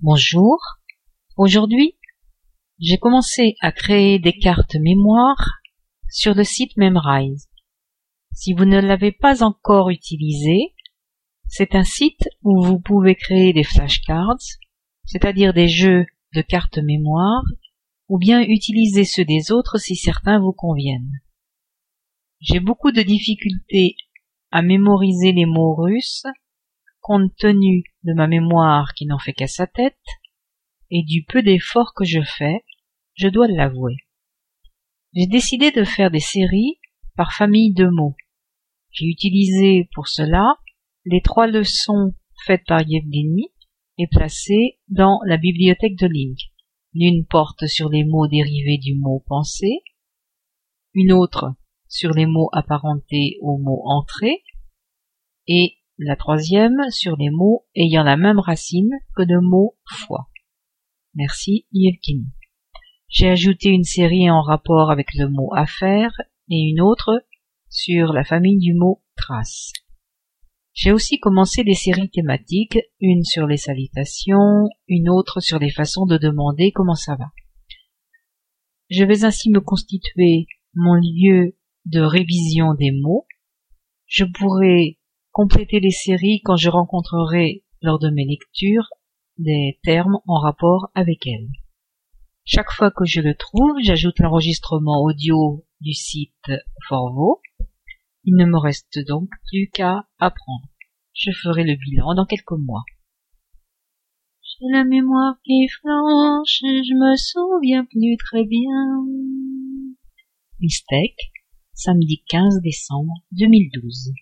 Bonjour. Aujourd'hui, j'ai commencé à créer des cartes mémoire sur le site Memrise. Si vous ne l'avez pas encore utilisé, c'est un site où vous pouvez créer des flashcards, c'est-à-dire des jeux de cartes mémoire, ou bien utiliser ceux des autres si certains vous conviennent. J'ai beaucoup de difficultés à mémoriser les mots russes compte tenu de ma mémoire qui n'en fait qu'à sa tête, et du peu d'efforts que je fais, je dois l'avouer. J'ai décidé de faire des séries par famille de mots. J'ai utilisé pour cela les trois leçons faites par Yevgeny et placées dans la bibliothèque de Link. L'une porte sur les mots dérivés du mot pensée, une autre sur les mots apparentés au mot entrée, et la troisième sur les mots ayant la même racine que le mot foi. Merci Yelkini. J'ai ajouté une série en rapport avec le mot affaire et une autre sur la famille du mot trace. J'ai aussi commencé des séries thématiques, une sur les salutations, une autre sur les façons de demander comment ça va. Je vais ainsi me constituer mon lieu de révision des mots. Je pourrai compléter les séries quand je rencontrerai lors de mes lectures des termes en rapport avec elles. Chaque fois que je le trouve, j'ajoute l'enregistrement audio du site Forvo. Il ne me reste donc plus qu'à apprendre. Je ferai le bilan dans quelques mois. J'ai la mémoire qui flanche, je me souviens plus très bien. Mistake, samedi 15 décembre 2012.